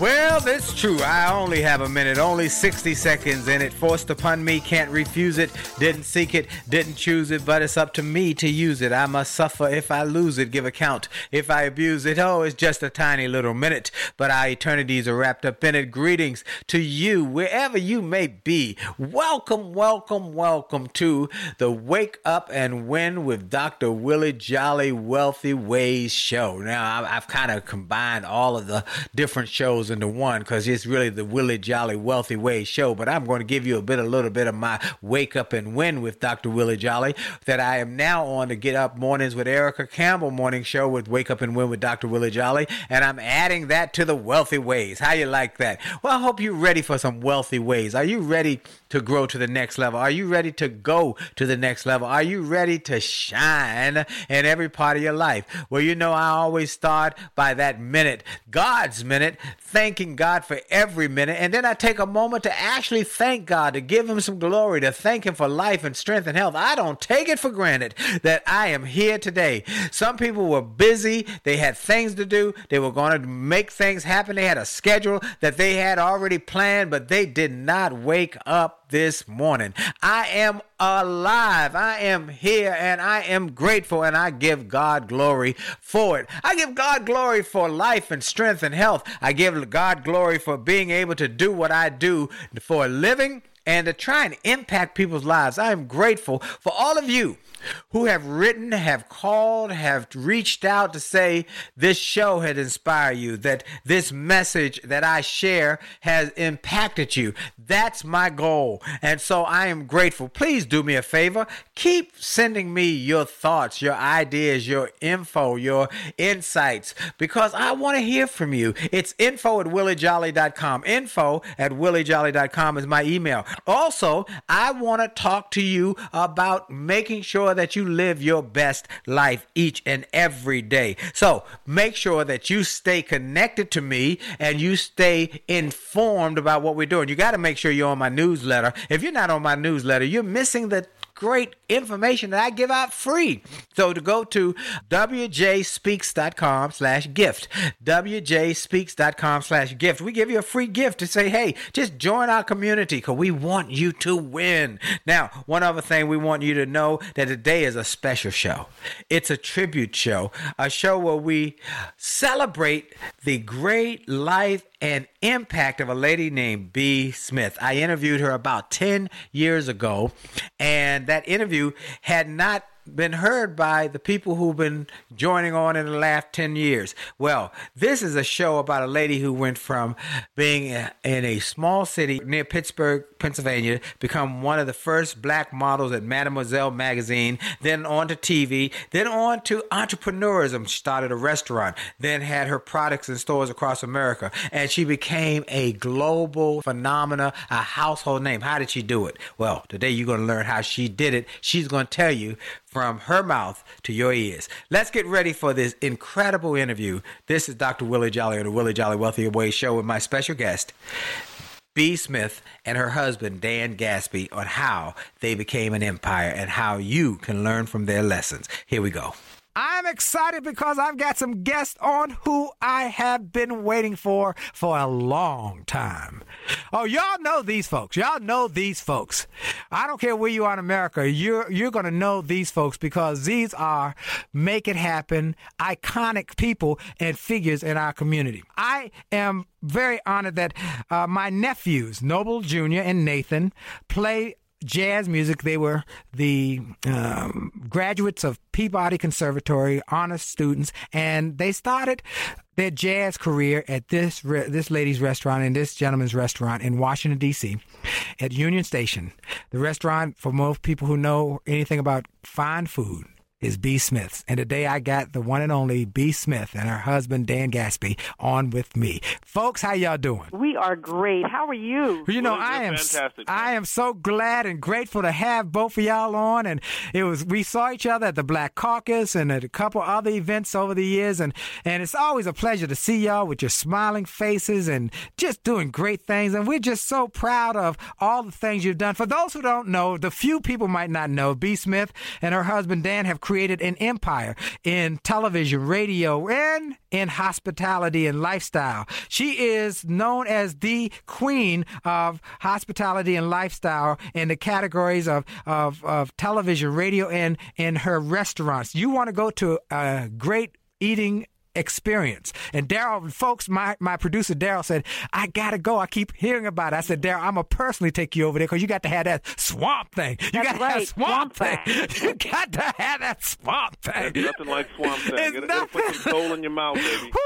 Well, it's true. I only have a minute, only 60 seconds in it. Forced upon me, can't refuse it. Didn't seek it, didn't choose it, but it's up to me to use it. I must suffer if I lose it, give account if I abuse it. Oh, it's just a tiny little minute, but our eternities are wrapped up in it. Greetings to you, wherever you may be. Welcome, welcome, welcome to the Wake Up and Win with Dr. Willie Jolly Wealthy Ways show. Now, I've kind of combined all of the different shows into one because it's really the Willie Jolly Wealthy Way show. But I'm going to give you a bit, a little bit of my wake up and win with Dr. Willie Jolly that I am now on to get up mornings with Erica Campbell morning show with Wake Up and Win with Dr. Willie Jolly, and I'm adding that to the Wealthy Ways. How you like that? Well, I hope you're ready for some wealthy ways. Are you ready to grow to the next level? Are you ready to go to the next level? Are you ready to shine in every part of your life? Well, you know, I always start by that minute, God's minute, thanking God for every minute. And then I take a moment to actually thank God, to give Him some glory, to thank Him for life and strength and health. I don't take it for granted that I am here today. Some people were busy, they had things to do, they were going to make things happen, they had a schedule that they had already planned, but they did not wake up this morning. I am alive. I am here and I am grateful and I give God glory for it. I give God glory for life and strength and health. I give God glory for being able to do what I do for a living and to try and impact people's lives. I am grateful for all of you who have written, have called, have reached out to say this show had inspired you, that this message that I share has impacted you. That's my goal. And so I am grateful. Please do me a favor. Keep sending me your thoughts, your ideas, your info, your insights, because I want to hear from you. It's info at williejolly.com. Info at williejolly.com is my email. Also, I want to talk to you about making sure that you live your best life each and every day. So make sure that you stay connected to me and you stay informed about what we're doing. You got to make sure you're on my newsletter. If you're not on my newsletter, you're missing the great information that I give out free. So to go to wjspeaks.com slash gift, wjspeaks.com slash gift. We give you a free gift to say, hey, just join our community because we want you to win. Now, one other thing we want you to know that today is a special show. It's a tribute show, a show where we celebrate the great life and impact of a lady named B. Smith. I interviewed her about 10 years ago, and that interview had not been heard by the people who've been joining on in the last 10 years. Well, this is a show about a lady who went from being in a small city near Pittsburgh, Pennsylvania, become one of the first black models at Mademoiselle magazine, then on to TV, then on to entrepreneurism. She started a restaurant, then had her products in stores across America, and she became a global phenomena, a household name. How did she do it? Well, today you're going to learn how she did it. She's going to tell you from her mouth to your ears. Let's get ready for this incredible interview. This is Dr. Willie Jolly on the Willie Jolly Wealthy Way show with my special guest, B. Smith, and her husband, Dan Gasby, on how they became an empire and how you can learn from their lessons. Here we go. I'm excited because I've got some guests on who I have been waiting for for a long time. Oh, y'all know these folks. Y'all know these folks. I don't care where you are in America. You're you're going to know these folks because these are make it happen iconic people and figures in our community. I am very honored that uh, my nephews, Noble Jr. and Nathan, play jazz music. They were the um, graduates of Peabody Conservatory, honest students, and they started their jazz career at this re- this lady's restaurant and this gentleman's restaurant in Washington D.C. at Union Station. The restaurant, for most people who know anything about fine food, is B. Smith's. And today I got the one and only B. Smith and her husband Dan Gasby on with me. Folks, how y'all doing? We are great. How are you? You know, Well, I am fantastic. I am so glad and grateful to have both of y'all on and it was we saw each other at the Black Caucus and at a couple other events over the years and and it's always a pleasure to see y'all with your smiling faces and just doing great things and we're just so proud of all the things you've done. For those who don't know, the few people might not know, B. Smith and her husband Dan have created an empire in television, radio, and in hospitality and lifestyle. She is known as the queen of hospitality and lifestyle in the categories of, of, of television, radio, and in her restaurants. You want to go to a great eating experience. And Daryl, folks, my, my producer Daryl said, I gotta go. I keep hearing about it. I said, Daryl, I'm gonna personally take you over there because you got to have that swamp thing. You That's got to have right, swamp, swamp thing. You got to have that swamp thing. There's nothing like swamp thing. It's It'll, it'll put nothing. some soul in your mouth, baby.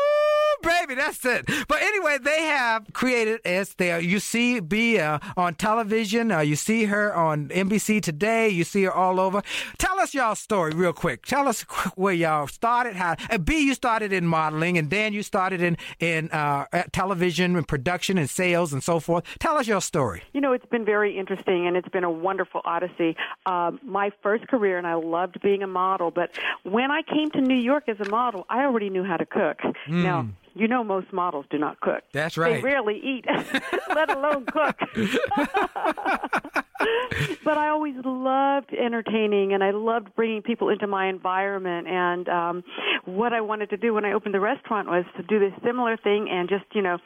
Baby, that's it. But anyway, they have created as there. You see B uh, on television. Uh, you see her on NBC today. You see her all over. Tell us y'all story real quick. Tell us where y'all started. How and B, you started in modeling, and Dan, you started in in uh, television and production and sales and so forth. Tell us your story. You know, it's been very interesting and it's been a wonderful odyssey. Um, my first career, and I loved being a model, but when I came to New York as a model, I already knew how to cook. Now, you know, most models do not cook. That's right. They rarely eat, let alone cook. but I always loved entertaining, and I loved bringing people into my environment. And um, what I wanted to do when I opened the restaurant was to do this similar thing and just, you know,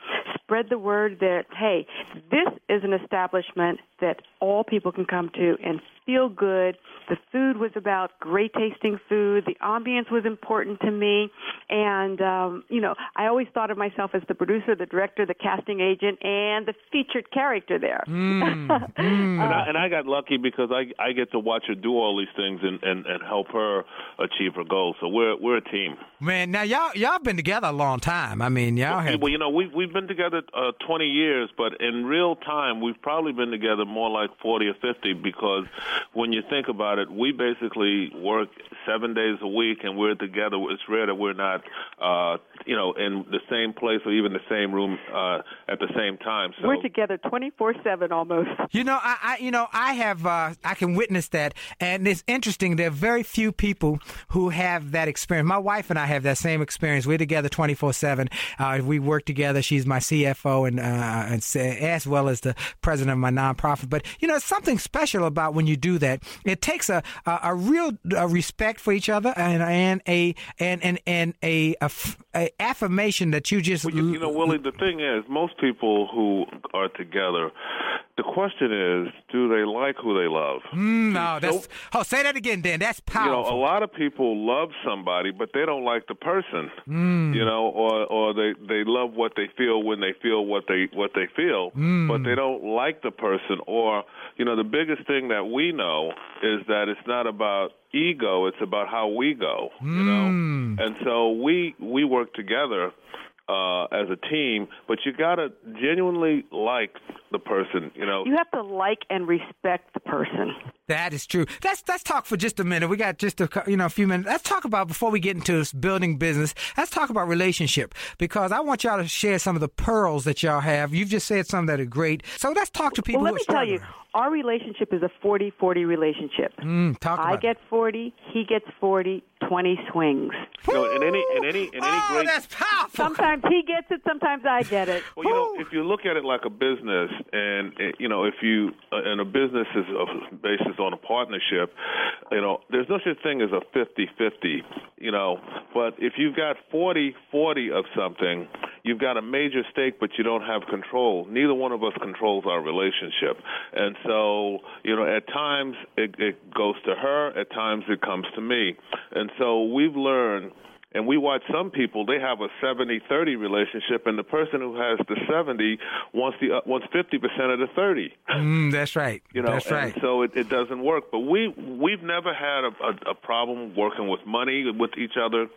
spread the word that hey, this is an establishment that all people can come to and feel good. The food was about great tasting food. The ambience was important to me, and um, you know, I always thought of myself as the producer, the director, the casting agent, and the featured character there. And, I, and I got lucky because I I get to watch her do all these things and, and, and help her achieve her goals. So we're we're a team. Man, now y'all y'all been together a long time. I mean, y'all have. Well, you know, we've we've been together uh, 20 years, but in real time, we've probably been together more like 40 or 50 because when you think about it, we basically work seven days a week and we're together. It's rare that we're not, uh, you know, in the same place or even the same room uh, at the same time. So We're together 24/7 almost. You know, I, I you know, I have, uh, I can witness that, and it's interesting. There are very few people who have that experience. My wife and I have that same experience. We're together twenty four seven. Uh, We work together. She's my CFO, and, uh, and as well as the president of my nonprofit. But you know, it's something special about when you do that. It takes a a, a real uh respect for each other, and and a and and and a, a, a affirmation that you just Well, you, you know, Willie, the thing is, most people who are together, the question is, do they like who they love? Mm, no, So- that's oh, say that again, Dan. That's powerful. you know, a lot of people love somebody, but they don't like the person. Mm. You know, or or they they love what they feel when they feel what they what they feel, Mm. but they don't like the person. Or you know, the biggest thing that we know is that that it's not about ego; it's about how we go. You know, and so we we work together uh, as a team, but you gotta genuinely like the person. You know, You have to like and respect the person. That is true. Let's let's talk for just a minute. We got just a you know a few minutes. Let's talk about before we get into this building business. Let's talk about relationship because I want y'all to share some of the pearls that y'all have. You've just said some that are great. So let's talk to people. Well, let who me are tell you, our relationship is a 40-40 relationship. Mm, talk I get 40, he gets 40, 20 swings. you know, in any in any in any oh, great that's powerful. Sometimes he gets it, sometimes I get it. Well, you know, if you look at it like a business, and eh, you know, if you uh, and a business is uh, basis on a partnership, you know, there's no such thing as a 50-50, you know. But if you've got 40-40 of something, you've got a major stake, but you don't have control. Neither one of us controls our relationship, and so you know, at times it, it goes to her, at times it comes to me, and so we've learned. And we watch some people; they have a 70-30 relationship, and the person who has the 70 wants the uh, wants 50 percent of the 30. Mm, that's right. You know, that's right. so it, it doesn't work. But we we've never had a, a, a problem working with money with each other.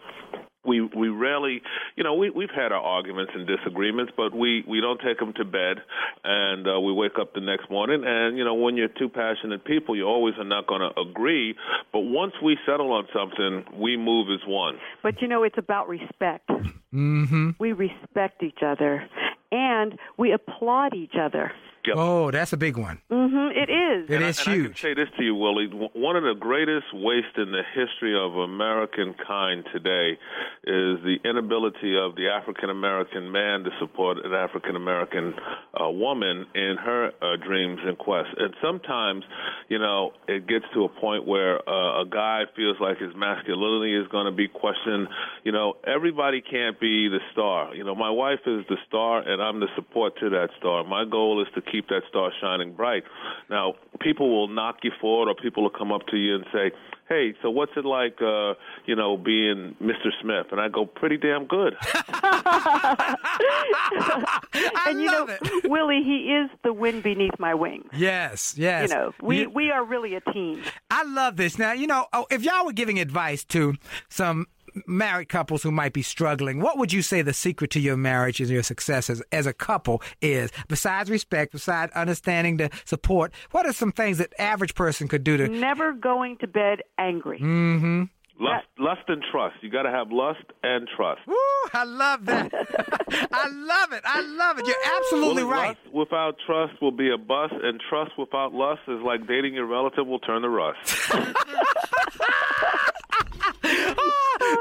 We we rarely, you know, we we've had our arguments and disagreements, but we we don't take them to bed, and uh, we wake up the next morning. And you know, when you're two passionate people, you always are not going to agree. But once we settle on something, we move as one. But you know, it's about respect. mm-hmm. We respect each other, and we applaud each other. Yep. Oh, that's a big one. hmm It is. It and is I, and I can say this to you, Willie. One of the greatest wastes in the history of American kind today is the inability of the African American man to support an African American uh, woman in her uh, dreams and quests. And sometimes, you know, it gets to a point where uh, a guy feels like his masculinity is going to be questioned. You know, everybody can't be the star. You know, my wife is the star, and I'm the support to that star. My goal is to keep that star shining bright. Now, people will knock you for it, or people will come up to you and say, "Hey, so what's it like, uh, you know, being Mr. Smith?" And I go, "Pretty damn good." I and you love know, it. Willie, he is the wind beneath my wings. Yes, yes. You know, we You- we are really a team. I love this. Now, you know, oh, if y'all were giving advice to some married couples who might be struggling, what would you say the secret to your marriage and your success as, as a couple is? Besides respect, besides understanding the support, what are some things that average person could do to? Never going to bed angry. Mm-hmm. Lust, lust and trust. You got to have lust and trust. Woo, I love that. I love it. I love it. You're absolutely Willie, right. Lust without trust will be a bust, and trust without lust is like dating your relative will turn to rust.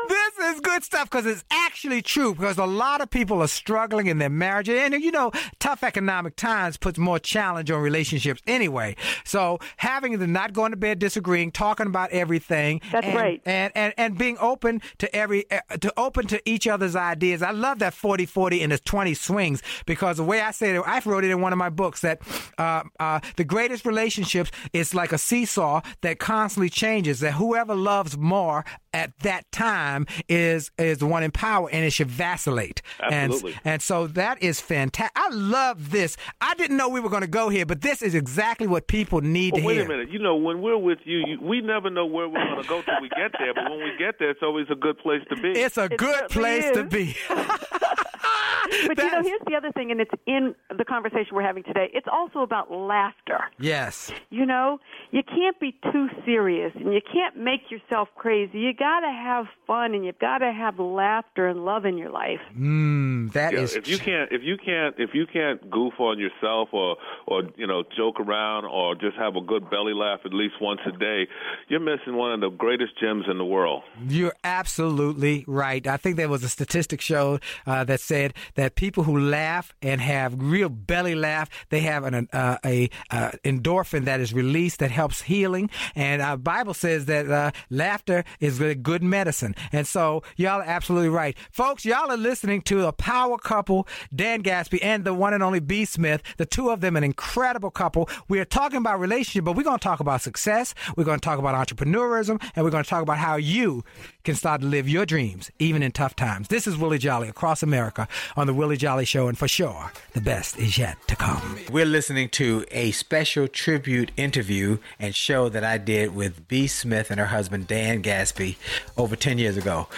this is good stuff because it's actually true because a lot of people are struggling in their marriage and you know tough economic times puts more challenge on relationships anyway so having the not going to bed disagreeing talking about everything That's and, right. and, and and being open to every uh, to open to each other's ideas i love that 40 40 and the 20 swings because the way i said it i wrote it in one of my books that uh, uh, the greatest relationships is like a seesaw that constantly changes that whoever loves more at that time is is the one in power and it should vacillate Absolutely. and and so that is fantastic i love this i didn't know we were going to go here but this is exactly what people need Well, to wait hear a minute. You know, when we're with you, you we never know where we're going to go till we get there. But when we get there, it's always a good place to be. it's a It good certainly place to be But you know, here's the other thing, and it's in the conversation we're having today. It's also about laughter. yes You know, you can't be too serious and you can't make yourself crazy. You got to have fun and you've got to have laughter and love in your life. Mm, that Yeah, is if you can't if you can't if you can't goof on yourself or or you know joke around or just have a good belly laugh at least once a day, you're missing one of the greatest gems in the world. You're absolutely right. I think there was a statistic showed uh, that said that people who laugh and have real belly laugh, they have an uh, a uh, endorphin that is released that helps healing. And our Bible says that uh, laughter is a good medicine. And so y'all are absolutely right, folks. Y'all are listening to a power couple, Dan Gasby and the one and only B Smith. The two of them, an incredible couple. We are talking about relationship, but we're going to talk about success. We're going to talk about entrepreneurism, and we're going to talk about how you can start to live your dreams even in tough times. This is Willie Jolly across America on the Willie Jolly Show, and for sure, the best is yet to come. We're listening to a special tribute interview and show that I did with B. Smith and her husband Dan Gasby over 10 years ago.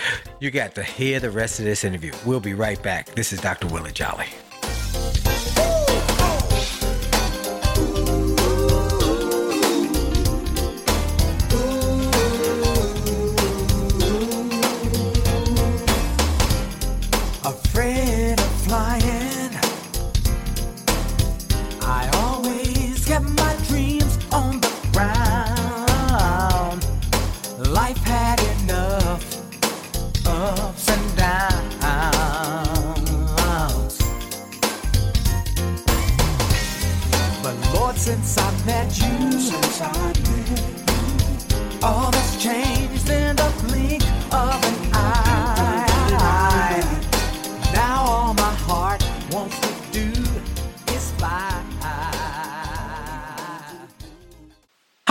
You got to hear the rest of this interview. We'll be right back. This is Dr. Willie Jolly.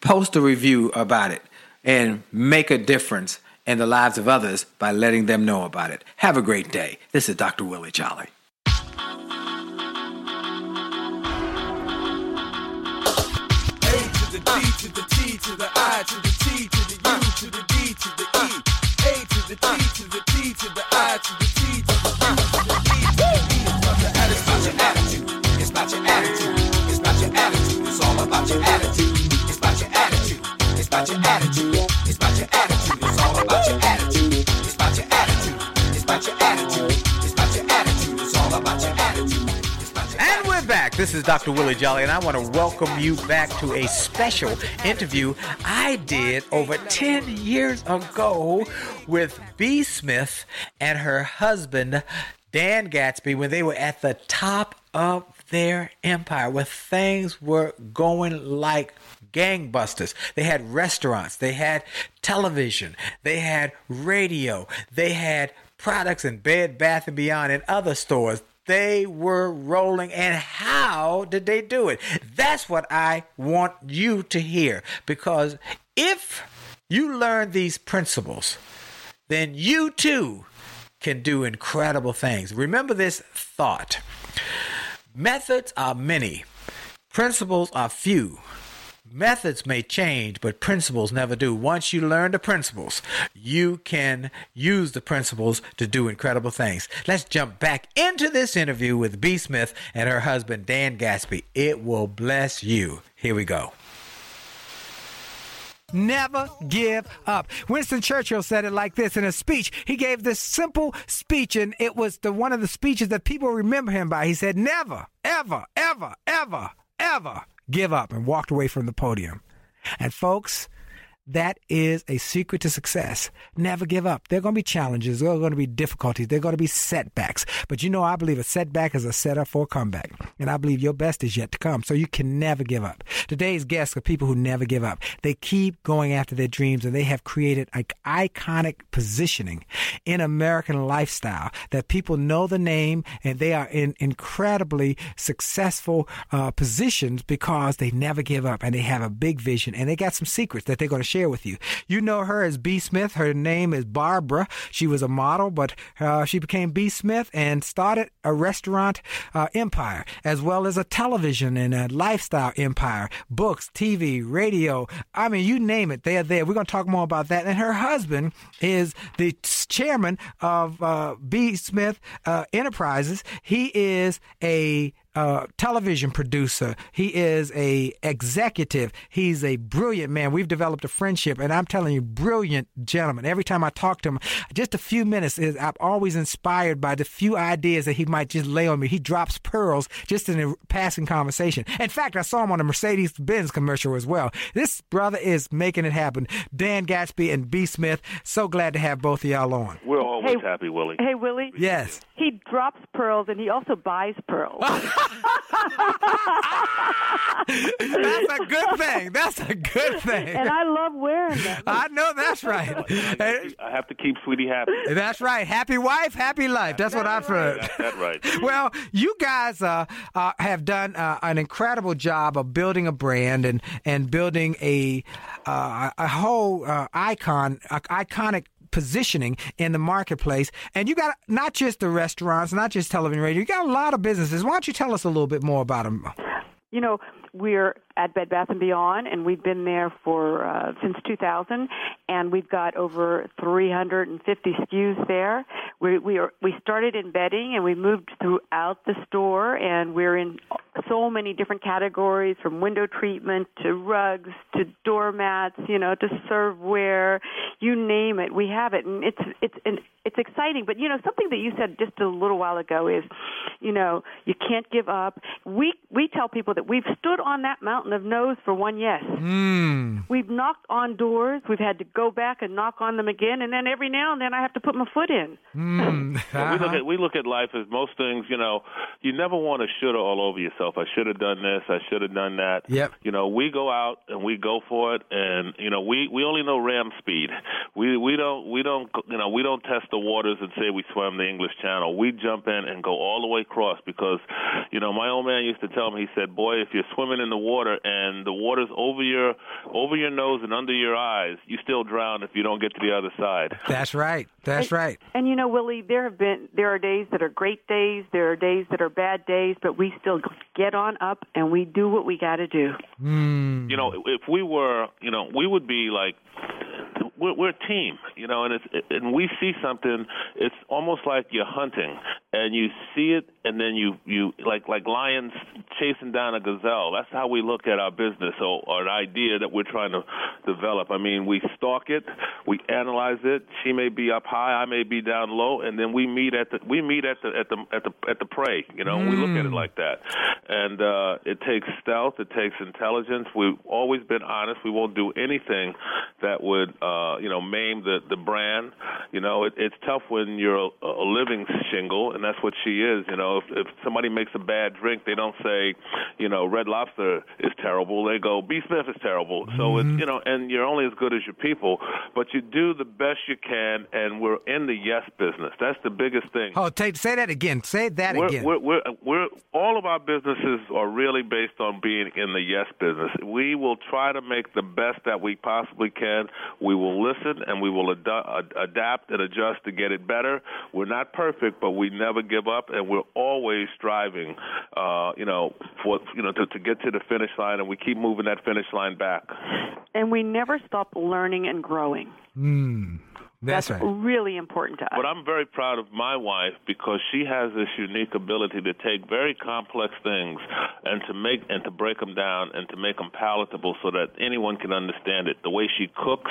post a review about it and make a difference in the lives of others by letting them know about it. Have a great day. This is Dr. Willie Jolly. To the T to the I to the T to the U to the D to the E. A to the T about your attitude. It's about your attitude. It's all about your attitude. It's about your attitude. It's about your attitude. It's all about your attitude. And we're back. This is Dr. Willie Jolly, and I want to welcome you back to a special interview I did over 10 years ago with B. Smith and her husband, Dan Gasby, when they were at the top of their empire, where things were going like gangbusters. They had restaurants, they had television, they had radio, they had products in Bed Bath and Beyond and other stores. They were rolling, and how did they do it? That's what I want you to hear because if you learn these principles, then you too can do incredible things. Remember this thought methods are many, principles are few. Methods may change, but principles never do. Once you learn the principles, you can use the principles to do incredible things. Let's jump back into this interview with B. Smith and her husband, Dan Gasby. It will bless you. Here we go. Never give up. Winston Churchill said it like this in a speech. He gave this simple speech, and it was the one of the speeches that people remember him by. He said, Never, ever, ever, ever, ever give up, and walked away from the podium. And folks, that is a secret to success. Never give up. There are going to be challenges. There are going to be difficulties. There are going to be setbacks. But you know, I believe a setback is a setup for a comeback. And I believe your best is yet to come. So you can never give up. Today's guests are people who never give up. They keep going after their dreams and they have created like iconic positioning in American lifestyle that people know the name and they are in incredibly successful uh, positions because they never give up and they have a big vision and they got some secrets that they're going to share share with you. You know her as B. Smith. Her name is Barbara. She was a model, but uh, she became B. Smith and started a restaurant uh, empire as well as a television and a lifestyle empire. Books, TV, radio. I mean, you name it, they're there. We're going to talk more about that. And her husband is the chairman of uh, B. Smith uh, Enterprises. He is a uh, television producer. He is a executive. He's a brilliant man. We've developed a friendship, and I'm telling you, brilliant gentleman. Every time I talk to him, just a few minutes, is I'm always inspired by the few ideas that he might just lay on me. He drops pearls just in a passing conversation. In fact, I saw him on a Mercedes Benz commercial as well. This brother is making it happen. Dan Gasby and B. Smith. So glad to have both of y'all on. We're always Hey- happy, Willie. Hey, Willie. Yes. He drops pearls and he also buys pearls. That's a good thing. That's a good thing. and I love wearing them. I know that's right. And I have to keep Sweetie happy. That's right. Happy wife, happy life. That's what I've heard. That's that right. Well, you guys uh, uh, have done uh, an incredible job of building a brand and and building a uh, a whole uh, icon, uh, iconic positioning in the marketplace. And you got not just the restaurants, not just television, radio. You got a lot of businesses. Why don't you tell us a little bit more about them? You know, we're at Bed Bath and Beyond, and we've been there for uh, since 2000, and we've got over 350 SKUs there. We we are we started in bedding, and we moved throughout the store, and we're in so many different categories, from window treatment to rugs to doormats, you know, to serveware, you name it, we have it, and it's it's it's exciting. But you know, something that you said just a little while ago is, you know, you can't give up. We we tell people that we've stood on that mountain of no's for one yes. Mm. We've knocked on doors. We've had to go back and knock on them again, and then every now and then I have to put my foot in. Mm. Well, we look Uh-huh. at we look at life as most things. You know, you never want to shoulda all over yourself. I should have done this. I should have done that. Yep. You know, we go out and we go for it, and you know, we we only know ram speed. We we don't we don't you know we don't test the waters and say we swam the English Channel. We jump in and go all the way across because, you know, my old man used to tell me. He said, "Boy, if you're swimming in the water and the water's over your over your nose and under your eyes, you still drown if you don't get to the other side." That's right. That's right. And you know, Willie, there have been there are days that are great days, there are days that are bad days, but we still get on up and we do what we got to do. Mm. you know, if we were, you know, we would be like, we're, we're a team, you know, and it's and we see something. It's almost like you're hunting, and you see it, and then you you like like lions chasing down a gazelle. That's how we look at our business or, or an idea that we're trying to develop. I mean, we stalk it, we analyze it. She may be up high, I may be down low, and then we meet at the we meet at the at the at the at the prey. You know, we look at it like that, and uh, it takes stealth, it takes intelligence. We've always been honest. We won't do anything that would uh, you know maim the the brand. You know, it, it's tough when you're a, a living shingle, and that's what she is. You know, if, if somebody makes a bad drink, they don't say, you know, Red Lobster is terrible. They go, B. Smith is terrible. So it's mm-hmm. you know, and you're only as good as your people. But you do the best you can, and we're in the yes business. That's the biggest thing. Oh, take, say that again. Say that We're, again. we're, we're, we're, all of our businesses are really based on being in the yes business. We will try to make the best that we possibly can. We will listen and we will ad- ad- adapt and adjust to get it better. We're not perfect, but we never give up, and we're always striving, uh, you know, for you know to, to get to the finish line, and we keep moving that finish line back. And we never stop learning and growing. Mm. That's right. Really important to us. But I'm very proud of my wife because she has this unique ability to take very complex things and to make and to break them down and to make them palatable so that anyone can understand it. The way she cooks,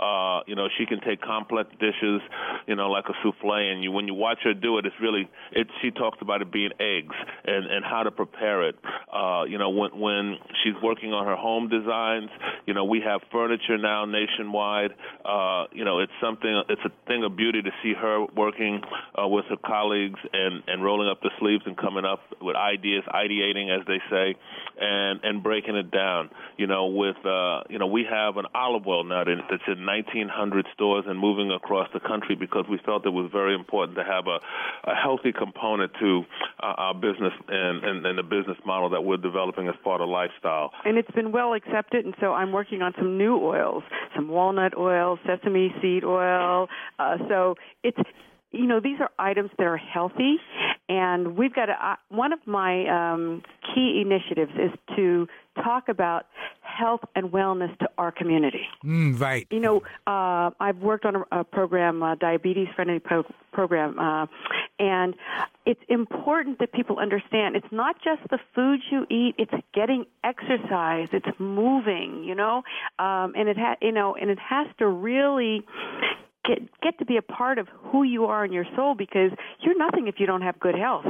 uh, you know, she can take complex dishes, you know, like a souffle, and you when you watch her do it, it's really it. She talks about it being eggs and and how to prepare it. Uh, you know, when when she's working on her home designs, you know, we have furniture now nationwide. Uh, you know, it's something. It's a thing of beauty to see her working uh, with her colleagues and and rolling up the sleeves and coming up with ideas, ideating, as they say. and and breaking it down. You know, with uh, you know, we have an olive oil nut that's in 1,900 stores and moving across the country because we felt it was very important to have a, a healthy component to uh, our business and, and and the business model that we're developing as part of lifestyle. and it's been well accepted and so i'm working on some new oils some walnut oil sesame seed oil uh, so it's you know these are items that are healthy. And we've got a, uh, one of my um, key initiatives is to talk about health and wellness to our community Mm, right. you know, uh, I've worked on a, a program, a diabetes friendly pro- program, uh, and it's important that people understand it's not just the foods you eat; it's getting exercise, it's moving, you know, um, and it ha- you know, and it has to really get get to be a part of who you are in your soul because you're nothing if you don't have good health.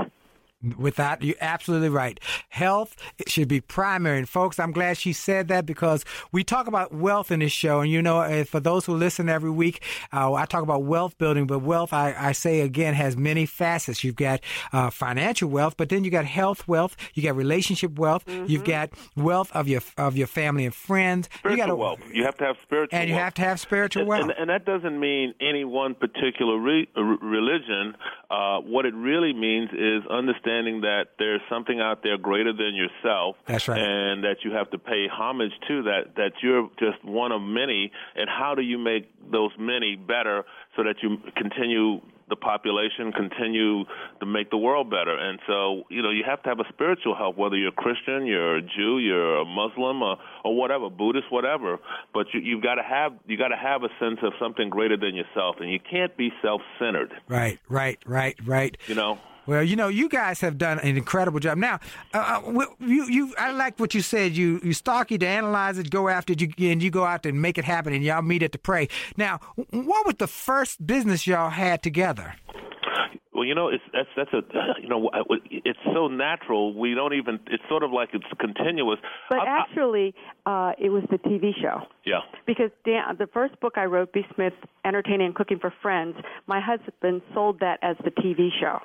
With that, you're absolutely right. Health should be primary. And folks, I'm glad she said that because we talk about wealth in this show. And you know, uh, for those who listen every week, uh, I talk about wealth building, but wealth, I, I say again, has many facets. You've got uh, financial wealth, but then you got health wealth, you got relationship wealth, you've got wealth of your of your family and friends. Spiritual you got wealth. You have to have spiritual and you wealth. have to have spiritual wealth. and, and that doesn't mean any one particular re- religion. Uh, what it really means is understanding that there's something out there greater than yourself. That's right. And that you have to pay homage to that, that you're just one of many. And how do you make those many better so that you continue the population continue to make the world better. And so, you know, you have to have a spiritual help, whether you're Christian, you're a Jew, you're a Muslim, or, or whatever, Buddhist, whatever. But you, you've got to have you got to have a sense of something greater than yourself, and you can't be self-centered. right, right, right, right. You know. Well, you know, you guys have done an incredible job. Now, uh, uh, you, you, I like what you said. You, you stalk it, analyze it, go after it, you, and you go out and make it happen, and y'all meet at the pray. Now, what was the first business y'all had together? Well, you know, it's that's that's a you know, it's so natural. We don't even. It's sort of like it's continuous. But I- I- actually, uh, it was the TV show. yeah. Because Dan, the first book I wrote, B. Smith, Entertaining and Cooking for Friends, my husband sold that as the TV show.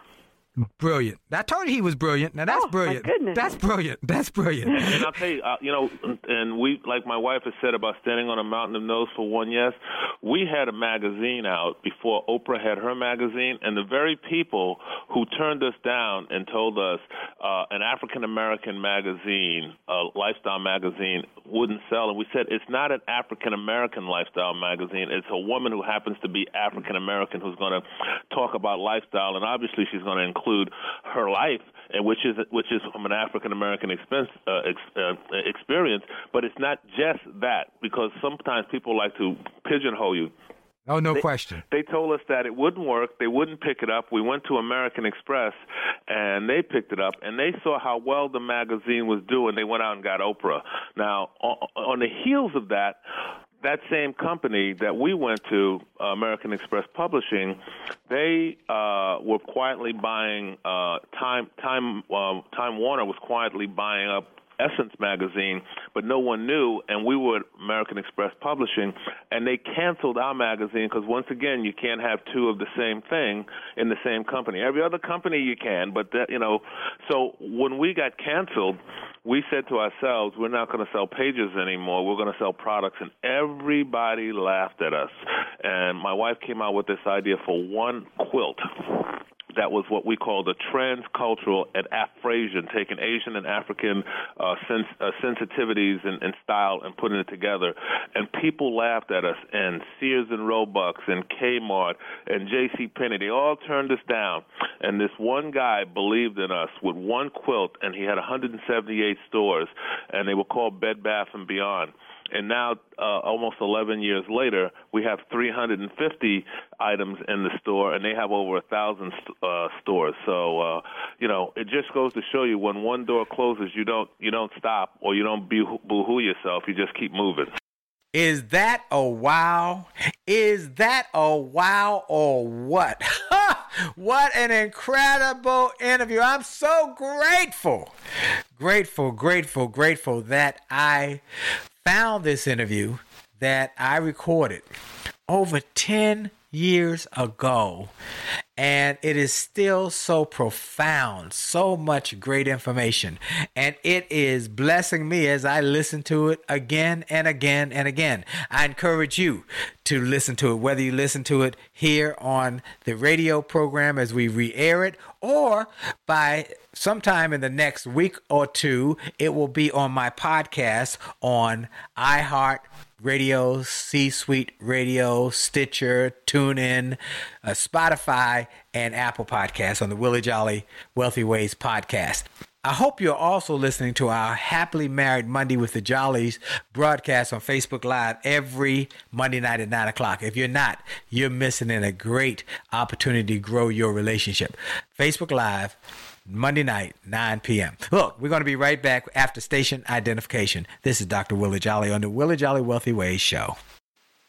Brilliant. I told you he was brilliant. Now that's Oh, my brilliant. goodness. That's brilliant. That's brilliant. And I'll tell you, uh, you know, and we, like my wife has said about standing on a mountain of no's for one yes, we had a magazine out before Oprah had her magazine, and the very people who turned us down and told us uh, an African American magazine, a lifestyle magazine, wouldn't sell, and we said it's not an African American lifestyle magazine. It's a woman who happens to be African American who's going to talk about lifestyle, and obviously she's going to include her life and which is which is from an African American expense, uh, ex, uh, experience. But it's not just that because sometimes people like to pigeonhole you. Oh, no question. They told us that it wouldn't work. They wouldn't pick it up. We went to American Express, and they picked it up, and they saw how well the magazine was doing. They went out and got Oprah. Now, on, on the heels of that, that same company that we went to, uh, American Express Publishing, they uh, were quietly buying uh, Time Time uh, Time Warner was quietly buying up Essence magazine, but no one knew, and we were American Express Publishing, and they canceled our magazine because once again, you can't have two of the same thing in the same company. Every other company you can, but that you know. So when we got canceled, we said to ourselves, we're not going to sell pages anymore. We're going to sell products, and everybody laughed at us. And my wife came out with this idea for one quilt that was what we call the transcultural and Afrasian, taking Asian and African uh, sens- uh, sensitivities and, and style and putting it together. And people laughed at us, and Sears and Roebuck and Kmart and J.C. Penney, they all turned us down. And this one guy believed in us with one quilt, and he had 178 stores, and they were called Bed Bath and Beyond and now uh, almost 11 years later, we have 350 items in the store, and they have over a thousand uh, stores. So, uh, you know, it just goes to show you when one door closes, you don't you don't stop or you don't boo- boo-hoo yourself. You just keep moving. Is that a wow? Is that a wow or what? what an incredible interview. I'm so grateful. Grateful, grateful, grateful that I found this interview that I recorded over 10 years ago. and it is still so profound, so much great information. And it is blessing me as I listen to it again and again and again. I encourage you to listen to it, whether you listen to it here on the radio program as we re air it, or by sometime in the next week or two, it will be on my podcast on iHeart Radio, C Suite Radio, Stitcher, TuneIn, uh, Spotify, and Apple Podcasts on the Willie Jolly Wealthy Ways podcast. I hope you're also listening to our Happily Married Monday with the Jollies broadcast on Facebook Live every Monday night at 9 o'clock. If you're not, you're missing in a great opportunity to grow your relationship. Facebook Live, Monday night, 9 p.m. Look, we're going to be right back after station identification. This is Dr. Willie Jolly on the Willie Jolly Wealthy Ways show.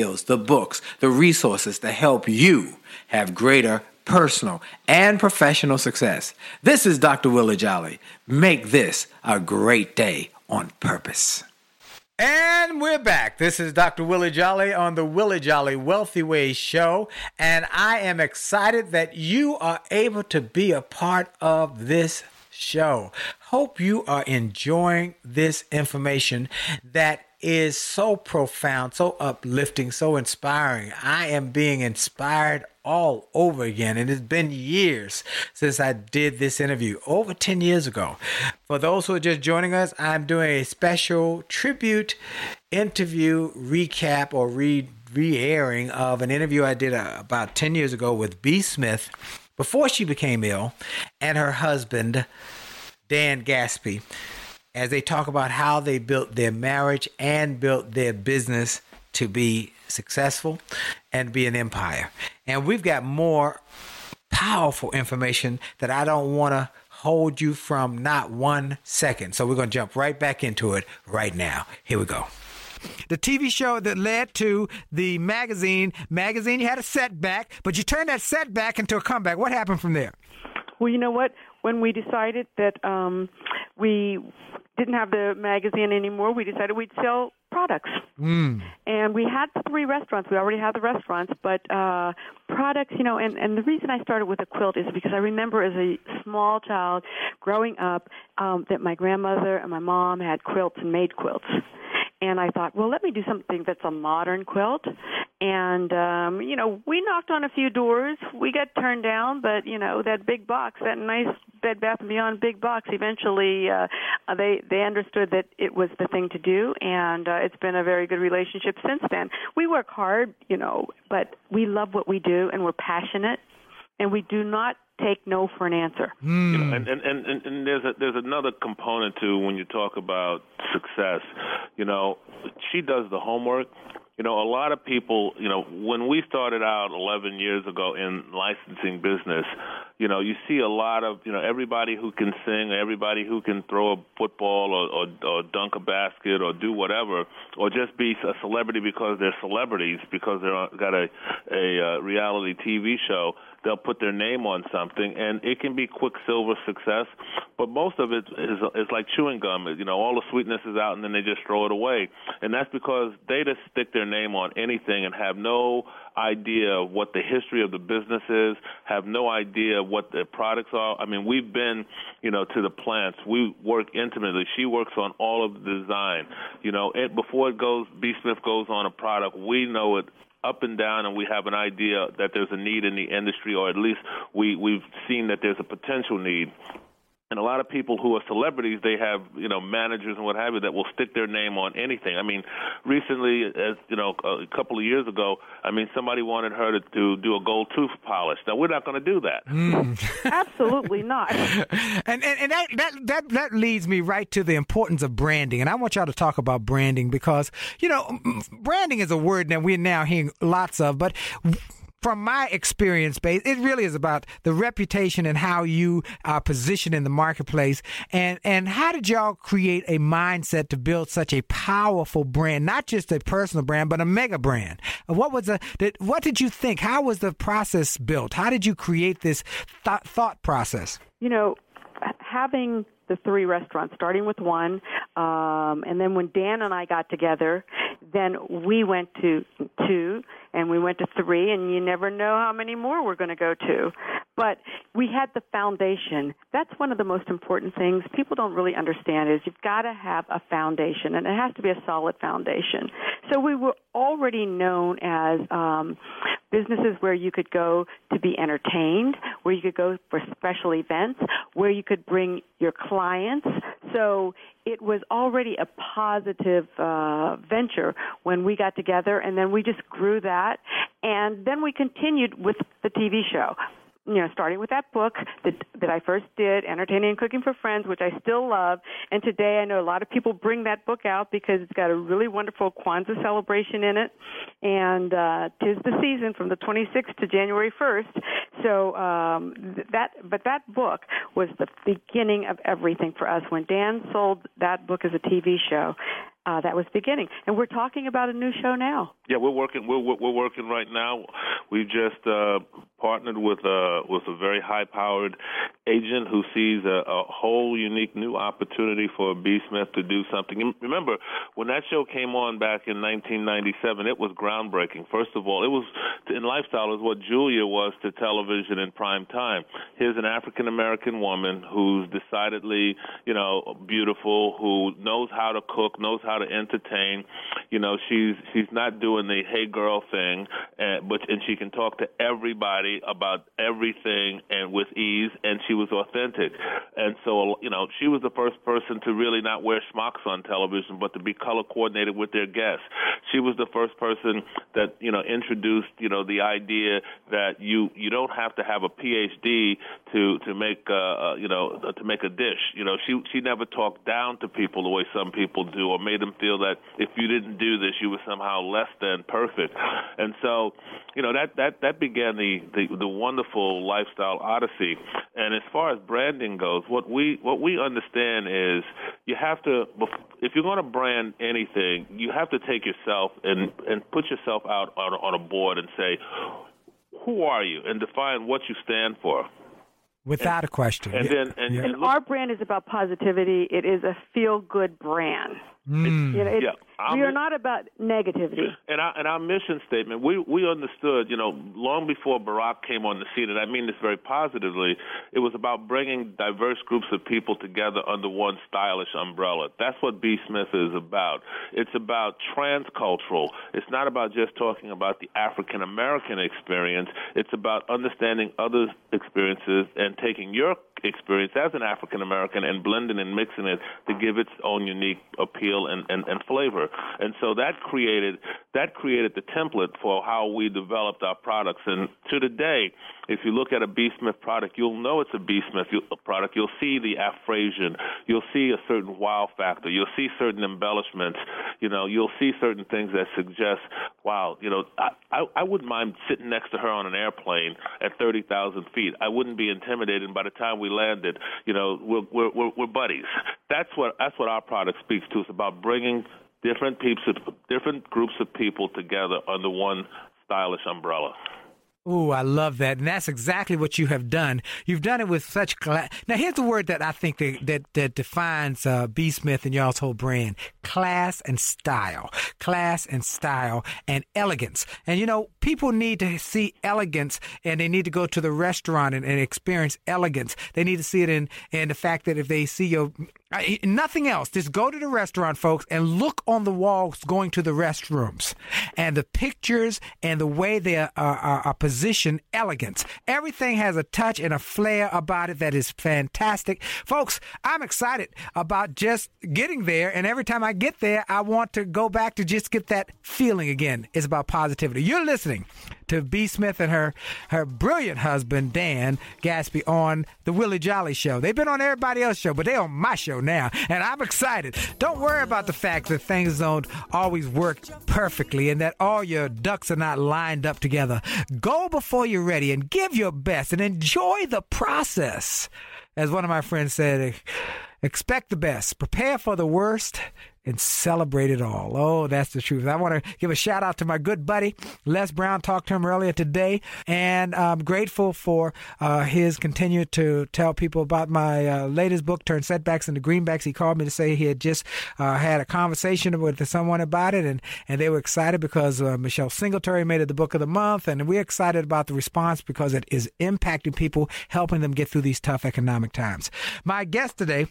the books, the resources to help you have greater personal and professional success. This is Dr. Willie Jolley. Make this a great day on purpose. And we're back. This is Dr. Willie Jolley on the Willie Jolley Wealthy Ways show. And I am excited that you are able to be a part of this show. Hope you are enjoying this information that is so profound, so uplifting, so inspiring. I am being inspired all over again. And it's been years since I did this interview, over 10 years ago. For those who are just joining us, I'm doing a special tribute interview recap or re airing of an interview I did uh, about 10 years ago with B. Smith before she became ill and her husband, Dan Gasby as they talk about how they built their marriage and built their business to be successful and be an empire. And we've got more powerful information that I don't want to hold you from not one second. So we're going to jump right back into it right now. Here we go. The TV show that led to the magazine. Magazine, you had a setback, but you turned that setback into a comeback. What happened from there? Well, you know what? When we decided that um, we didn't have the magazine anymore, we decided we'd sell products. Mm. And we had three restaurants. We already had the restaurants, but uh products, you know, and and the reason I started with a quilt is because I remember as a small child growing up um that my grandmother and my mom had quilts and made quilts and I thought, well, let me do something that's a modern quilt. And um, you know, we knocked on a few doors. We got turned down, but you know, that big box, that nice Bed Bath and Beyond big box, eventually uh, they they understood that it was the thing to do, and uh, it's been a very good relationship since then. We work hard, you know, but we love what we do, and we're passionate, and we do not take no for an answer. You know, and, and, and, and there's a, there's another component too when you talk about success. You know, she does the homework. You know, a lot of people, you know, when we started out 11 years ago in licensing business, you know, you see a lot of, you know, everybody who can sing, everybody who can throw a football or, or, or dunk a basket or do whatever, or just be a celebrity because they're celebrities because they're got a a uh, reality TV show. They'll put their name on something, and it can be quicksilver success. But most of it is is like chewing gum. You know, all the sweetness is out, and then they just throw it away. And that's because they just stick their name on anything and have no idea of what the history of the business is, have no idea what the products are. I mean, we've been, you know, to the plants. We work intimately. She works on all of the design. You know, it, before it goes, B. Smith goes on a product, we know it up and down and we have an idea that there's a need in the industry or at least we we've seen that there's a potential need and a lot of people who are celebrities, they have you know managers and what have you that will stick their name on anything. I mean, recently, as you know, a couple of years ago, I mean, somebody wanted her to, to do a gold tooth polish. Now we're not going to do that. Hmm. Absolutely not. and and, and that, that that that leads me right to the importance of branding. And I want y'all to talk about branding because you know, branding is a word that we're now hearing lots of, but from my experience base, it really is about the reputation and how you are positioned in the marketplace. And, and how did y'all create a mindset to build such a powerful brand, not just a personal brand, but a mega brand? What was the, did, what did you think? How was the process built? How did you create this th- thought process? You know, having the three restaurants, starting with one, um, and then when Dan and I got together, then we went to two, and we went to three, and you never know how many more we're going to go to. But we had the foundation. That's one of the most important things people don't really understand is you've got to have a foundation, and it has to be a solid foundation. So we were already known as um, businesses where you could go to be entertained, where you could go for special events, where you could bring your clients. So it was already a positive uh, venture when we got together, and then we just grew that, and then we continued with the TV show you know, starting with that book that that I first did, Entertaining and Cooking for Friends, which I still love. And today I know a lot of people bring that book out because it's got a really wonderful Kwanzaa celebration in it, and uh, tis the season from the 26th to January 1st. So um, that, but that book was the beginning of everything for us. When Dan sold that book as a TV show, uh, that was beginning. And we're talking about a new show now. Yeah, we're working. We're we're working right now. We've just uh, partnered with a with a very high powered agent who sees a, a whole unique new opportunity for B. Smith to do something. And remember, when that show came on back in 1997, it was groundbreaking. First of all, it was in lifestyle is what Julia was to television in prime time. Here's an African American woman who's decidedly, you know, beautiful, who knows how to cook, knows how to entertain. You know, she's she's not doing the hey girl thing, and, but and she can talk to everybody about everything and with ease, and she was authentic. And so, you know, she was the first person to really not wear smocks on television, but to be color coordinated with their guests. She was the first person that you know introduced you know the idea that you you don't have to have a PhD to to make uh, uh, you know to make a dish. You know, she she never talked down to people the way some people do, or made them feel that if you didn't do this, you were somehow less than perfect. And so, you know, that that that began the the, the wonderful lifestyle odyssey. And as far as branding goes, what we what we understand is you have to if you're going to brand anything, you have to take yourself and and put yourself out on, on a board and say, who are you, and define what you stand for. Without a question. And then, and, Yeah. and And look- our brand is about positivity. It is a feel good brand. Mm. You know, it's, Yeah, I'm we are not about negativity. And our, and our mission statement, we, we understood, you know, long before Barack came on the scene, and I mean this very positively, it was about bringing diverse groups of people together under one stylish umbrella. That's what B. Smith is about. It's about transcultural. It's not about just talking about the African American experience. It's about understanding others' experiences and taking your experience as an African American and blending and mixing it to give its own unique appeal and, and, and flavor. And so that created that created the template for how we developed our products. And to today, if you look at a B. Smith product, you'll know it's a B. Smith product. You'll see the aphrasion. You'll see a certain wow factor. You'll see certain embellishments. You know, you'll see certain things that suggest, wow, you know, I, I, I wouldn't mind sitting next to her on an airplane at 30,000 feet. I wouldn't be intimidated. by the time we landed, you know, we're, we're, we're, we're buddies. That's what, that's what our product speaks to. It's about bringing different peeps, different groups of people together under one stylish umbrella. Ooh, I love that. And that's exactly what you have done. You've done it with such class. Now, here's the word that I think that, that, that defines uh, B. Smith and y'all's whole brand class and style. Class and style and elegance. And, you know, people need to see elegance and they need to go to the restaurant and, and experience elegance. They need to see it in, in the fact that if they see your nothing else. Just go to the restaurant, folks, and look on the walls going to the restrooms and the pictures and the way they are, are, are positioned, elegance. Everything has a touch and a flair about it that is fantastic. Folks, I'm excited about just getting there. And every time I get there, I want to go back to just get that feeling again. It's about positivity. You're listening to B. Smith and her her brilliant husband Dan Gasby on the Willie Jolley Show. They've been on everybody else's show, but they're on my show now, and I'm excited. Don't worry about the fact that things don't always work perfectly and that all your ducks are not lined up together. Go before you're ready and give your best and enjoy the process. As one of my friends said, expect the best, prepare for the worst, and celebrate it all. Oh, that's the truth. I want to give a shout out to my good buddy, Les Brown. Talked to him earlier today, and I'm grateful for uh, his continue to tell people about my uh, latest book, Turn Setbacks into Greenbacks. He called me to say he had just uh, had a conversation with someone about it, and, and they were excited because uh, Michelle Singletary made it the book of the month, and we're excited about the response because it is impacting people, helping them get through these tough economic times. My guest today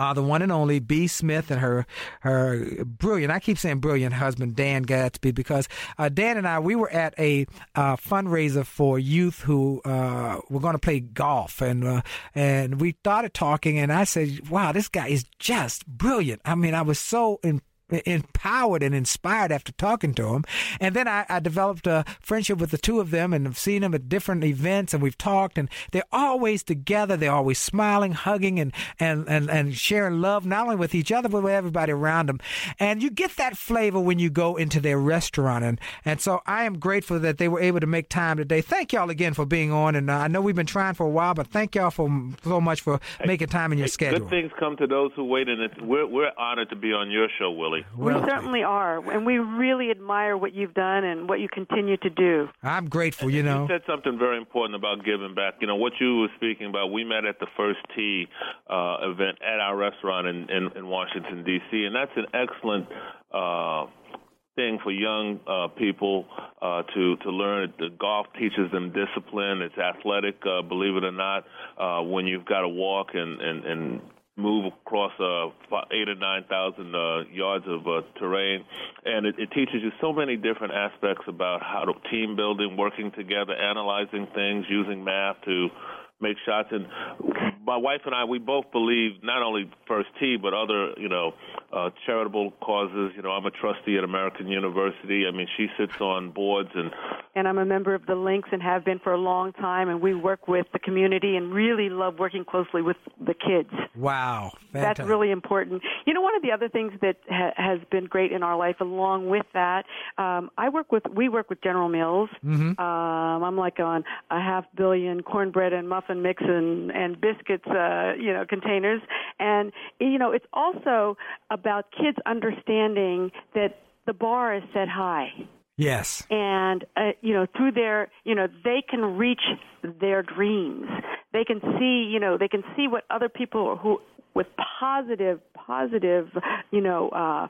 uh, the one and only B. Smith and her her brilliant, I keep saying brilliant husband Dan Gasby because uh, Dan and I we were at a uh, fundraiser for youth who uh, were going to play golf and uh, and we started talking and I said, "Wow, this guy is just brilliant." I mean, I was so impressed empowered and inspired after talking to them. And then I, I, developed a friendship with the two of them and I've seen them at different events and we've talked and they're always together. They're always smiling, hugging and, and, and, and sharing love, not only with each other, but with everybody around them. And you get that flavor when you go into their restaurant. And, and so I am grateful that they were able to make time today. Thank y'all again for being on. And uh, I know we've been trying for a while, but thank y'all for so much for making time in your hey, schedule. Good things come to those who wait, and we're, we're honored to be on your show, Willie. We certainly are, and we really admire what you've done and what you continue to do. I'm grateful, you know. You said something very important about giving back. You know, what you were speaking about, we met at the First Tee uh, event at our restaurant in, in, in Washington, D.C., and that's an excellent. Uh, thing for young uh, people uh, to to learn. The golf teaches them discipline. It's athletic, uh, believe it or not. Uh, when you've got to walk and and and move across uh, eight or nine thousand uh, yards of uh, terrain, and it, it teaches you so many different aspects about how to team building, working together, analyzing things, using math to make shots. And my wife and I, we both believe not only First Tee, but other, you know, uh, charitable causes. You know, I'm a trustee at American University. I mean, she sits on boards and. And I'm a member of the Links and have been for a long time. And we work with the community and really love working closely with the kids. Wow, Fantastic. that's really important. You know, one of the other things that ha- has been great in our life, along with that, um, I work with we work with General Mills. Mm-hmm. Um, I'm like on a half billion cornbread and muffin mix and and biscuits, uh, you know, containers, and you know, it's also about kids understanding that the bar is set high. Yes. And uh, you know, through their, you know, they can reach their dreams. They can see, you know, they can see what other people who with positive, positive, you know, uh,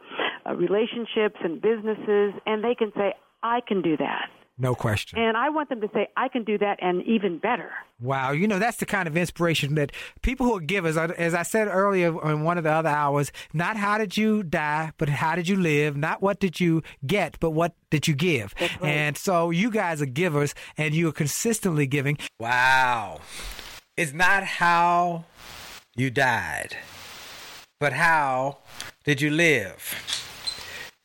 uh, relationships and businesses, and they can say, "I can do that." No question. And I want them to say, I can do that and even better. Wow. You know, that's the kind of inspiration that people who are givers, as I said earlier in one of the other hours, not how did you die, but how did you live? Not what did you get, but what did you give? Right. And so you guys are givers and you are consistently giving. Wow. It's not how you died, but how did you live?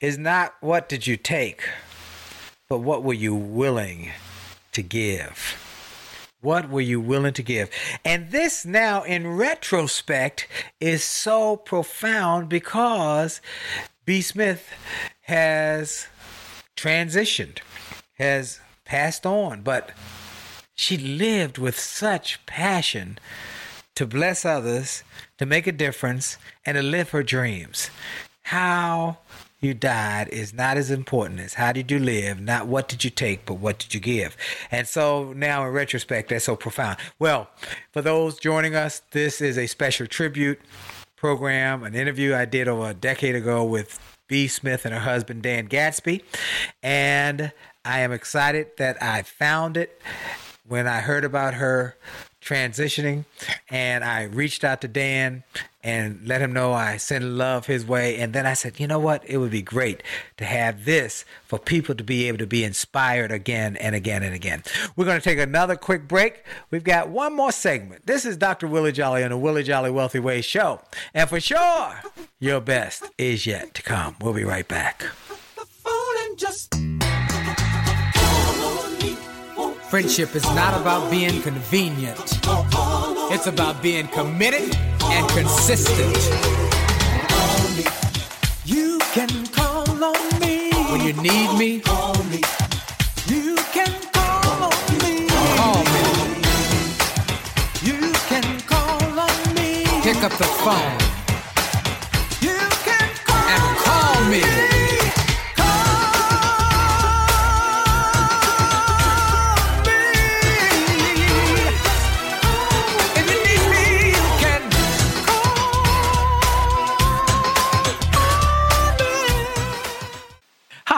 Is not what did you take, but what were you willing to give? What were you willing to give? And this now, in retrospect, is so profound because B. Smith has transitioned, has passed on, but she lived with such passion to bless others, to make a difference, and to live her dreams. How you died is not as important as how did you live, not what did you take, but what did you give. And so now in retrospect, that's so profound. Well, for those joining us, this is a special tribute program, an interview I did over a decade ago with B. Smith and her husband, Dan Gasby. And I am excited that I found it when I heard about her transitioning and I reached out to Dan and let him know I sent love his way. And then I said, you know what? It would be great to have this for people to be able to be inspired again and again and again. We're going to take another quick break. We've got one more segment. This is Dr. Willie Jolley on the Willie Jolley Wealthy Way show. And for sure, your best is yet to come. We'll be right back. Friendship is not about being convenient. It's about being committed and consistent. You can call on me when you need me. You can call on me. Call me. You can call on me. Pick up the phone. You can call and call me.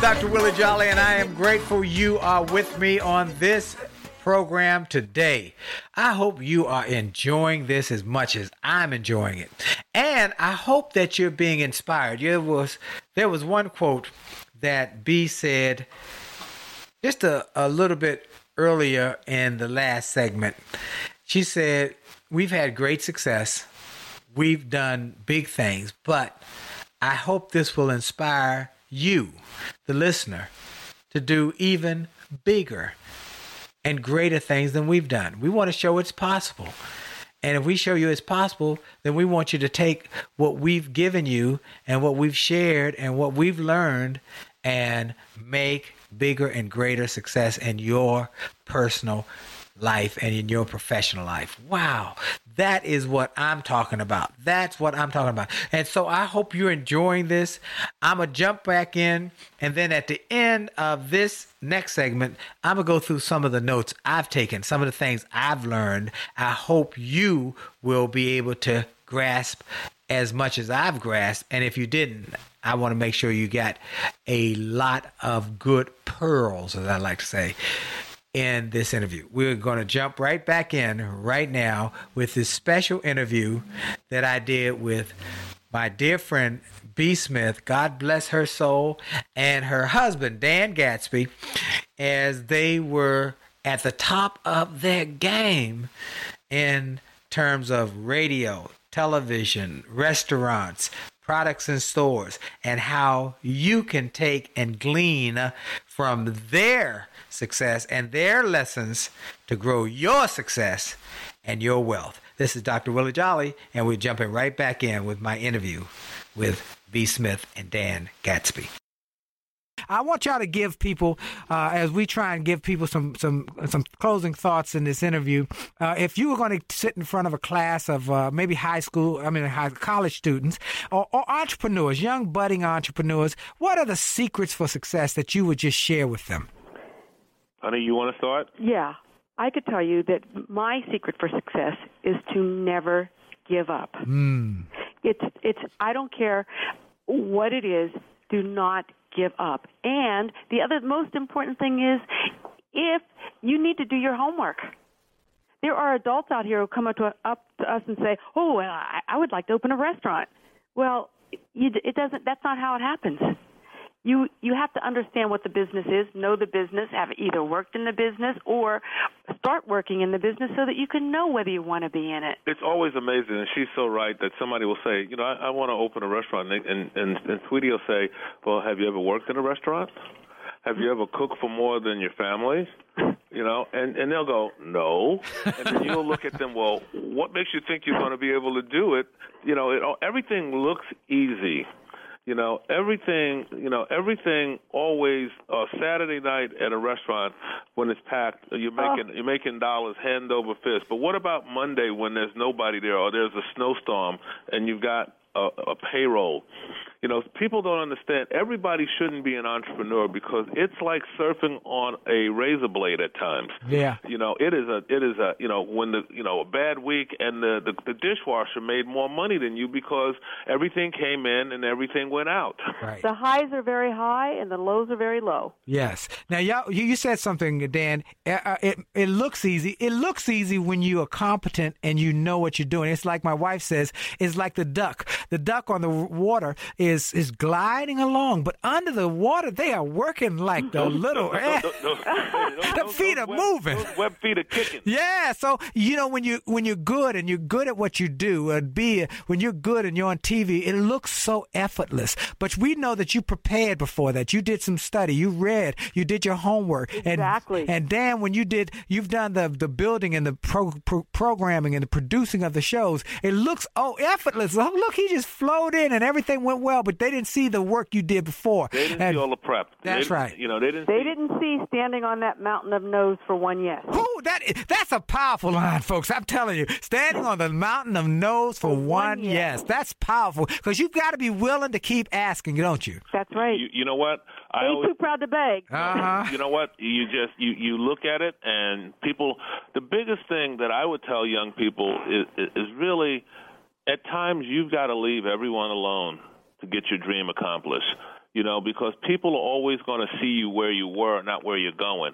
Dr. Willie Jolley, and I am grateful you are with me on this program today. I hope you are enjoying this as much as I'm enjoying it. And I hope that you're being inspired. There was there was one quote that B said just a, a little bit earlier in the last segment. She said, We've had great success. We've done big things, but I hope this will inspire you, the listener, to do even bigger and greater things than we've done. We want to show it's possible. And if we show you it's possible, then we want you to take what we've given you and what we've shared and what we've learned and make bigger and greater success in your personal life and in your professional life. Wow. That is what I'm talking about. That's what I'm talking about. And so I hope you're enjoying this. I'm going to jump back in. And then at the end of this next segment, I'm going to go through some of the notes I've taken, some of the things I've learned. I hope you will be able to grasp as much as I've grasped. And if you didn't, I want to make sure you got a lot of good pearls, as I like to say in this interview. We're going to jump right back in right now with this special interview that I did with my dear friend B. Smith, God bless her soul, and her husband, Dan Gasby, as they were at the top of their game in terms of radio, television, restaurants, products and stores, and how you can take and glean from their success and their lessons to grow your success and your wealth. This is Dr. Willie Jolley, and we're jumping right back in with my interview with B. Smith and Dan Gasby. I want y'all to give people, uh, as we try and give people some some some closing thoughts in this interview. Uh, if you were going to sit in front of a class of uh, maybe high school, I mean high college students or, or entrepreneurs, young budding entrepreneurs, what are the secrets for success that you would just share with them? Honey, you want to start? Yeah. I could tell you that my secret for success is to never give up. Mm. It's it's I don't care what it is, do not give up. And the other most important thing is if you need to do your homework. There are adults out here who come up to, up to us and say, "Oh, well, I, I would like to open a restaurant." Well, you, it doesn't. That's not how it happens you you have to understand what the business is, know the business, have either worked in the business or start working in the business so that you can know whether you want to be in it. It's always amazing, and she's so right that somebody will say, you know, I, I want to open a restaurant, and, and and and Sweetie will say, well, have you ever worked in a restaurant? Have you ever cooked for more than your family? You know, and and they'll go, no, and then you'll look at them. Well, what makes you think you're going to be able to do it? You know, it, everything looks easy you know everything you know everything always uh saturday night at a restaurant when it's packed you're making you're making dollars hand over fist. But what about monday when there's nobody there or there's a snowstorm and you've got a, a payroll you know people don't understand everybody shouldn't be an entrepreneur because it's like surfing on a razor blade at times Yeah. you know it is a it is a you know when the you know a bad week and the, the the dishwasher made more money than you because everything came in and everything went out Right. The highs are very high and the lows are very low. Yes. Now, y'all, you, you said something, Dan. Uh, uh, It it looks easy. It looks easy when you are competent and you know what you're doing. It's like my wife says. It's like the duck. The duck on the water is is is gliding along, but under the water they are working like the little. eh. The feet are web- moving. those web feet are kicking Yeah, so you know when you when you're good and you're good at what you do, and be when you're good and you're on TV, it looks so effortless. But we know that you prepared before that. You did some study, you read, you did your homework. Exactly. And, and Dan, when you did, you've done the the building and the pro, pro, programming and the producing of the shows. It looks oh effortless. Oh, look, he just flowed in and everything went well. But they didn't see the work you did before. they didn't And- see all the prep That's didn't- right. you know they didn't They see, didn't see standing on that mountain of no's for one yes. Ooh, that that's a powerful line, folks. I'm telling you, standing on the mountain of no's for one, one yes. yes. that's powerful because you've got to be willing to keep asking, don't you? That's right. you, you know what I Ain't always too proud to beg. Uh huh. you know what you just you you look at it and people the biggest thing that i would tell young people is is really at times you've got to leave everyone alone to get your dream accomplished you know, because people are always going to see you where you were, not where you're going.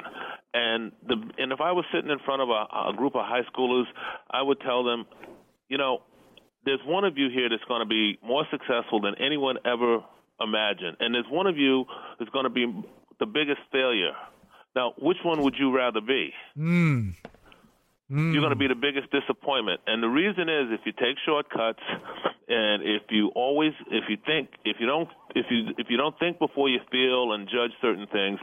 And the and if I was sitting in front of a, a group of high schoolers, I would tell them, you know, there's one of you here that's going to be more successful than anyone ever imagined, and there's one of you that's going to be the biggest failure. Now, which one would you rather be? Hmm. Mm. You're going to be the biggest disappointment. And the reason is if you take shortcuts and if you always if you think if you don't if you if you don't think before you feel and judge certain things,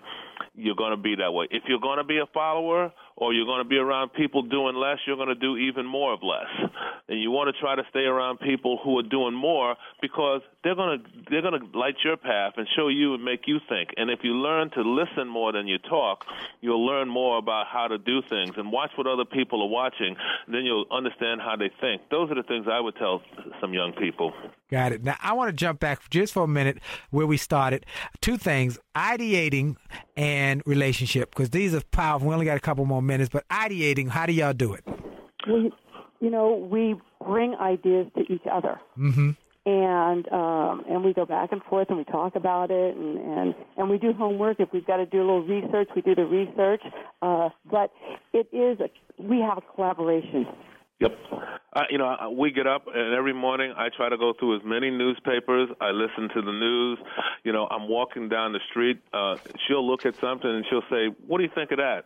you're going to be that way. If you're going to be a follower or you're going to be around people doing less, you're going to do even more of less. And you want to try to stay around people who are doing more because they're going to they're going to light your path and show you and make you think. And if you learn to listen more than you talk, you'll learn more about how to do things and watch what other people are watching. Then you'll understand how they think. Those are the things I would tell some young people. Got it. Now, I want to jump back just for a minute where we started. Two things ideating and relationship, because these are powerful. We only got a couple more minutes, but ideating, how do y'all do it? we, you know, we bring ideas to each other. Mm-hmm. And um, and we go back and forth and we talk about it and, and, and we do homework. If we've got to do a little research, we do the research. Uh, but it is a, we have a collaboration. Yep. Uh, you know, we get up and every morning I try to go through as many newspapers. I listen to the news. You know, I'm walking down the street. Uh, she'll look at something and she'll say, "What do you think of that?"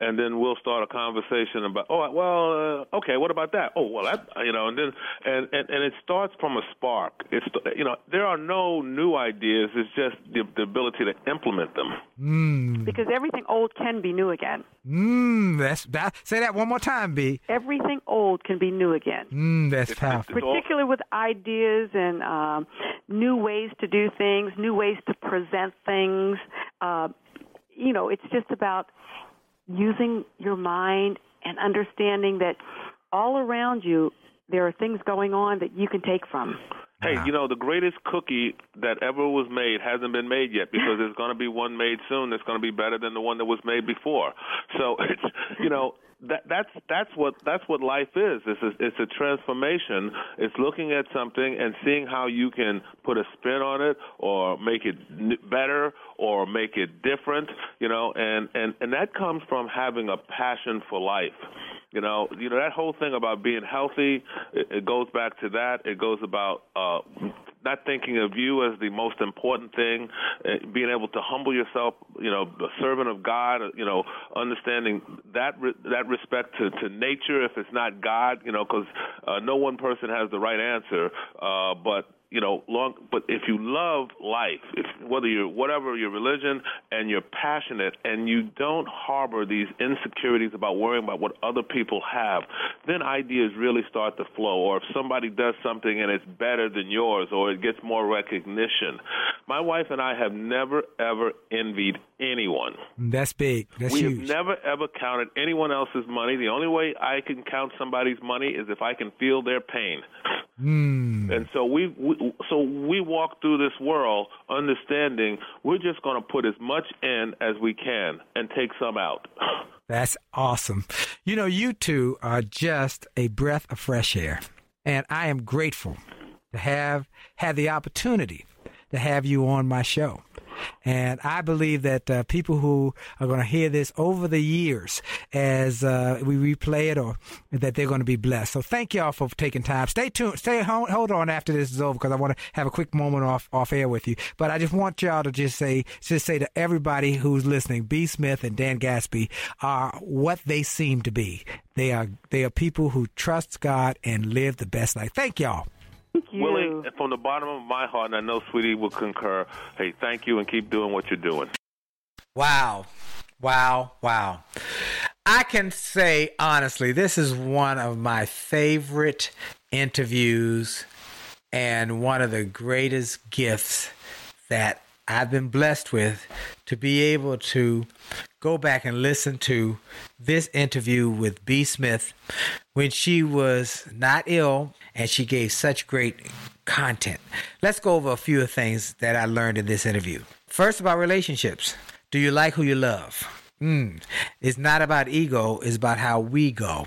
And then we'll start a conversation about, oh, well, uh, okay, what about that? Oh, well, that, you know, and then, and, and, and it starts from a spark. It's, you know, there are no new ideas. It's just the, the ability to implement them. Mm. Because everything old can be new again. Mm. That's that. Say that one more time, B. Everything old can be new again. Mm, that's powerful. It's all- particularly with ideas and um, new ways to do things, new ways to present things. Uh, you know, it's just about using your mind and understanding that all around you there are things going on that you can take from. Hey, you know, the greatest cookie that ever was made hasn't been made yet because there's going to be one made soon that's going to be better than the one that was made before. So it's, you know, that that's that's what that's what life is. It's a, it's a transformation. It's looking at something and seeing how you can put a spin on it or make it better or make it different, you know, and and and that comes from having a passion for life. You know, you know that whole thing about being healthy. It, it goes back to that. It goes about uh, not thinking of you as the most important thing, uh, being able to humble yourself. You know, a servant of God. You know, understanding that re- that respect to, to nature. If it's not God, you know, because uh, no one person has the right answer. Uh, but you know, long. But if you love life, if whether you're whatever your religion, and you're passionate, and you don't harbor these insecurities about worrying about what other people have, then ideas really start to flow. Or if somebody does something and it's better than yours, or it gets more recognition. My wife and I have never ever envied anyone. That's big. That's we huge. have never ever counted anyone else's money. The only way I can count somebody's money is if I can feel their pain. Mm. And so we, we so we walk through this world understanding we're just going to put as much in as we can and take some out. That's awesome. You know, you two are just a breath of fresh air. And I am grateful to have had the opportunity to have you on my show. And I believe that uh, people who are going to hear this over the years as uh, we replay it or that they're going to be blessed. So thank y'all for taking time. Stay tuned. Stay hold, hold on after this is over because I want to have a quick moment off off air with you. But I just want y'all to just say just say to everybody who's listening, B. Smith and Dan Gasby are what they seem to be. They are they are people who trust God and live the best life. Thank y'all. Thank you. Willie, from the bottom of my heart, and I know Sweetie will concur. Hey, thank you, and keep doing what you're doing. Wow. Wow. Wow. I can say honestly, this is one of my favorite interviews and one of the greatest gifts that I've been blessed with to be able to go back and listen to this interview with B. Smith when she was not ill and she gave such great content. Let's go over a few of things that I learned in this interview. First, about relationships. Do you like who you love? Mm. It's not about ego, it's about how we go.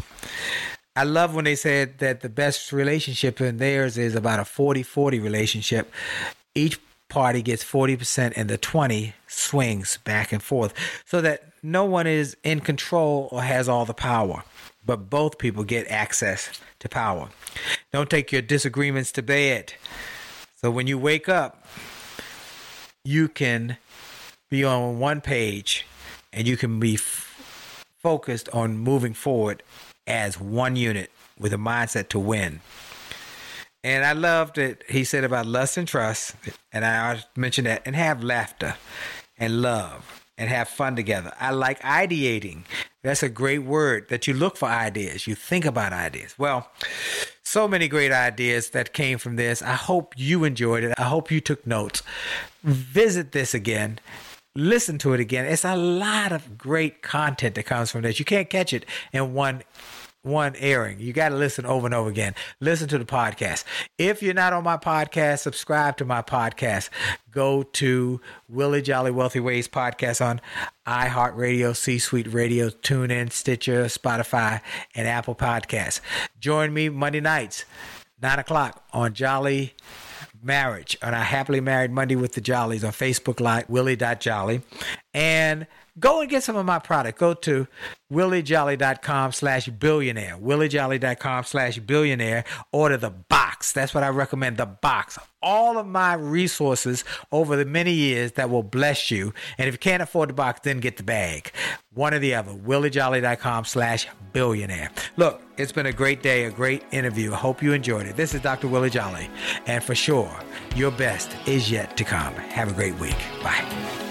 I love when they said that the best relationship in theirs is about a 40 40 relationship. Each party gets 40% and the 20 swings back and forth so that no one is in control or has all the power, but both people get access to power. Don't take your disagreements to bed. So when you wake up, you can be on one page and you can be f- focused on moving forward as one unit with a mindset to win. And I loved it. He said about lust and trust, and I mentioned that, and have laughter and love and have fun together. I like ideating. That's a great word that you look for ideas, you think about ideas. Well, so many great ideas that came from this. I hope you enjoyed it. I hope you took notes. Visit this again. Listen to it again. It's a lot of great content that comes from this. You can't catch it in one one airing. You got to listen over and over again. Listen to the podcast. If you're not on my podcast, subscribe to my podcast. Go to Willie Jolley Wealthy Ways podcast on iHeartRadio, C Suite Radio, TuneIn, Stitcher, Spotify, and Apple Podcasts. Join me Monday nights, 9 o'clock on Jolley Marriage, on our Happily Married Monday with the Jollies on Facebook Live, Willie.jolly. And go and get some of my product. Go to williejolly.com slash billionaire. williejolly.com slash billionaire. Order the box. That's what I recommend, the box. All of my resources over the many years that will bless you. And if you can't afford the box, then get the bag. One or the other. williejolly.com slash billionaire. Look, it's been a great day, a great interview. I hope you enjoyed it. This is Dr. Willie Jolley. And for sure, your best is yet to come. Have a great week. Bye.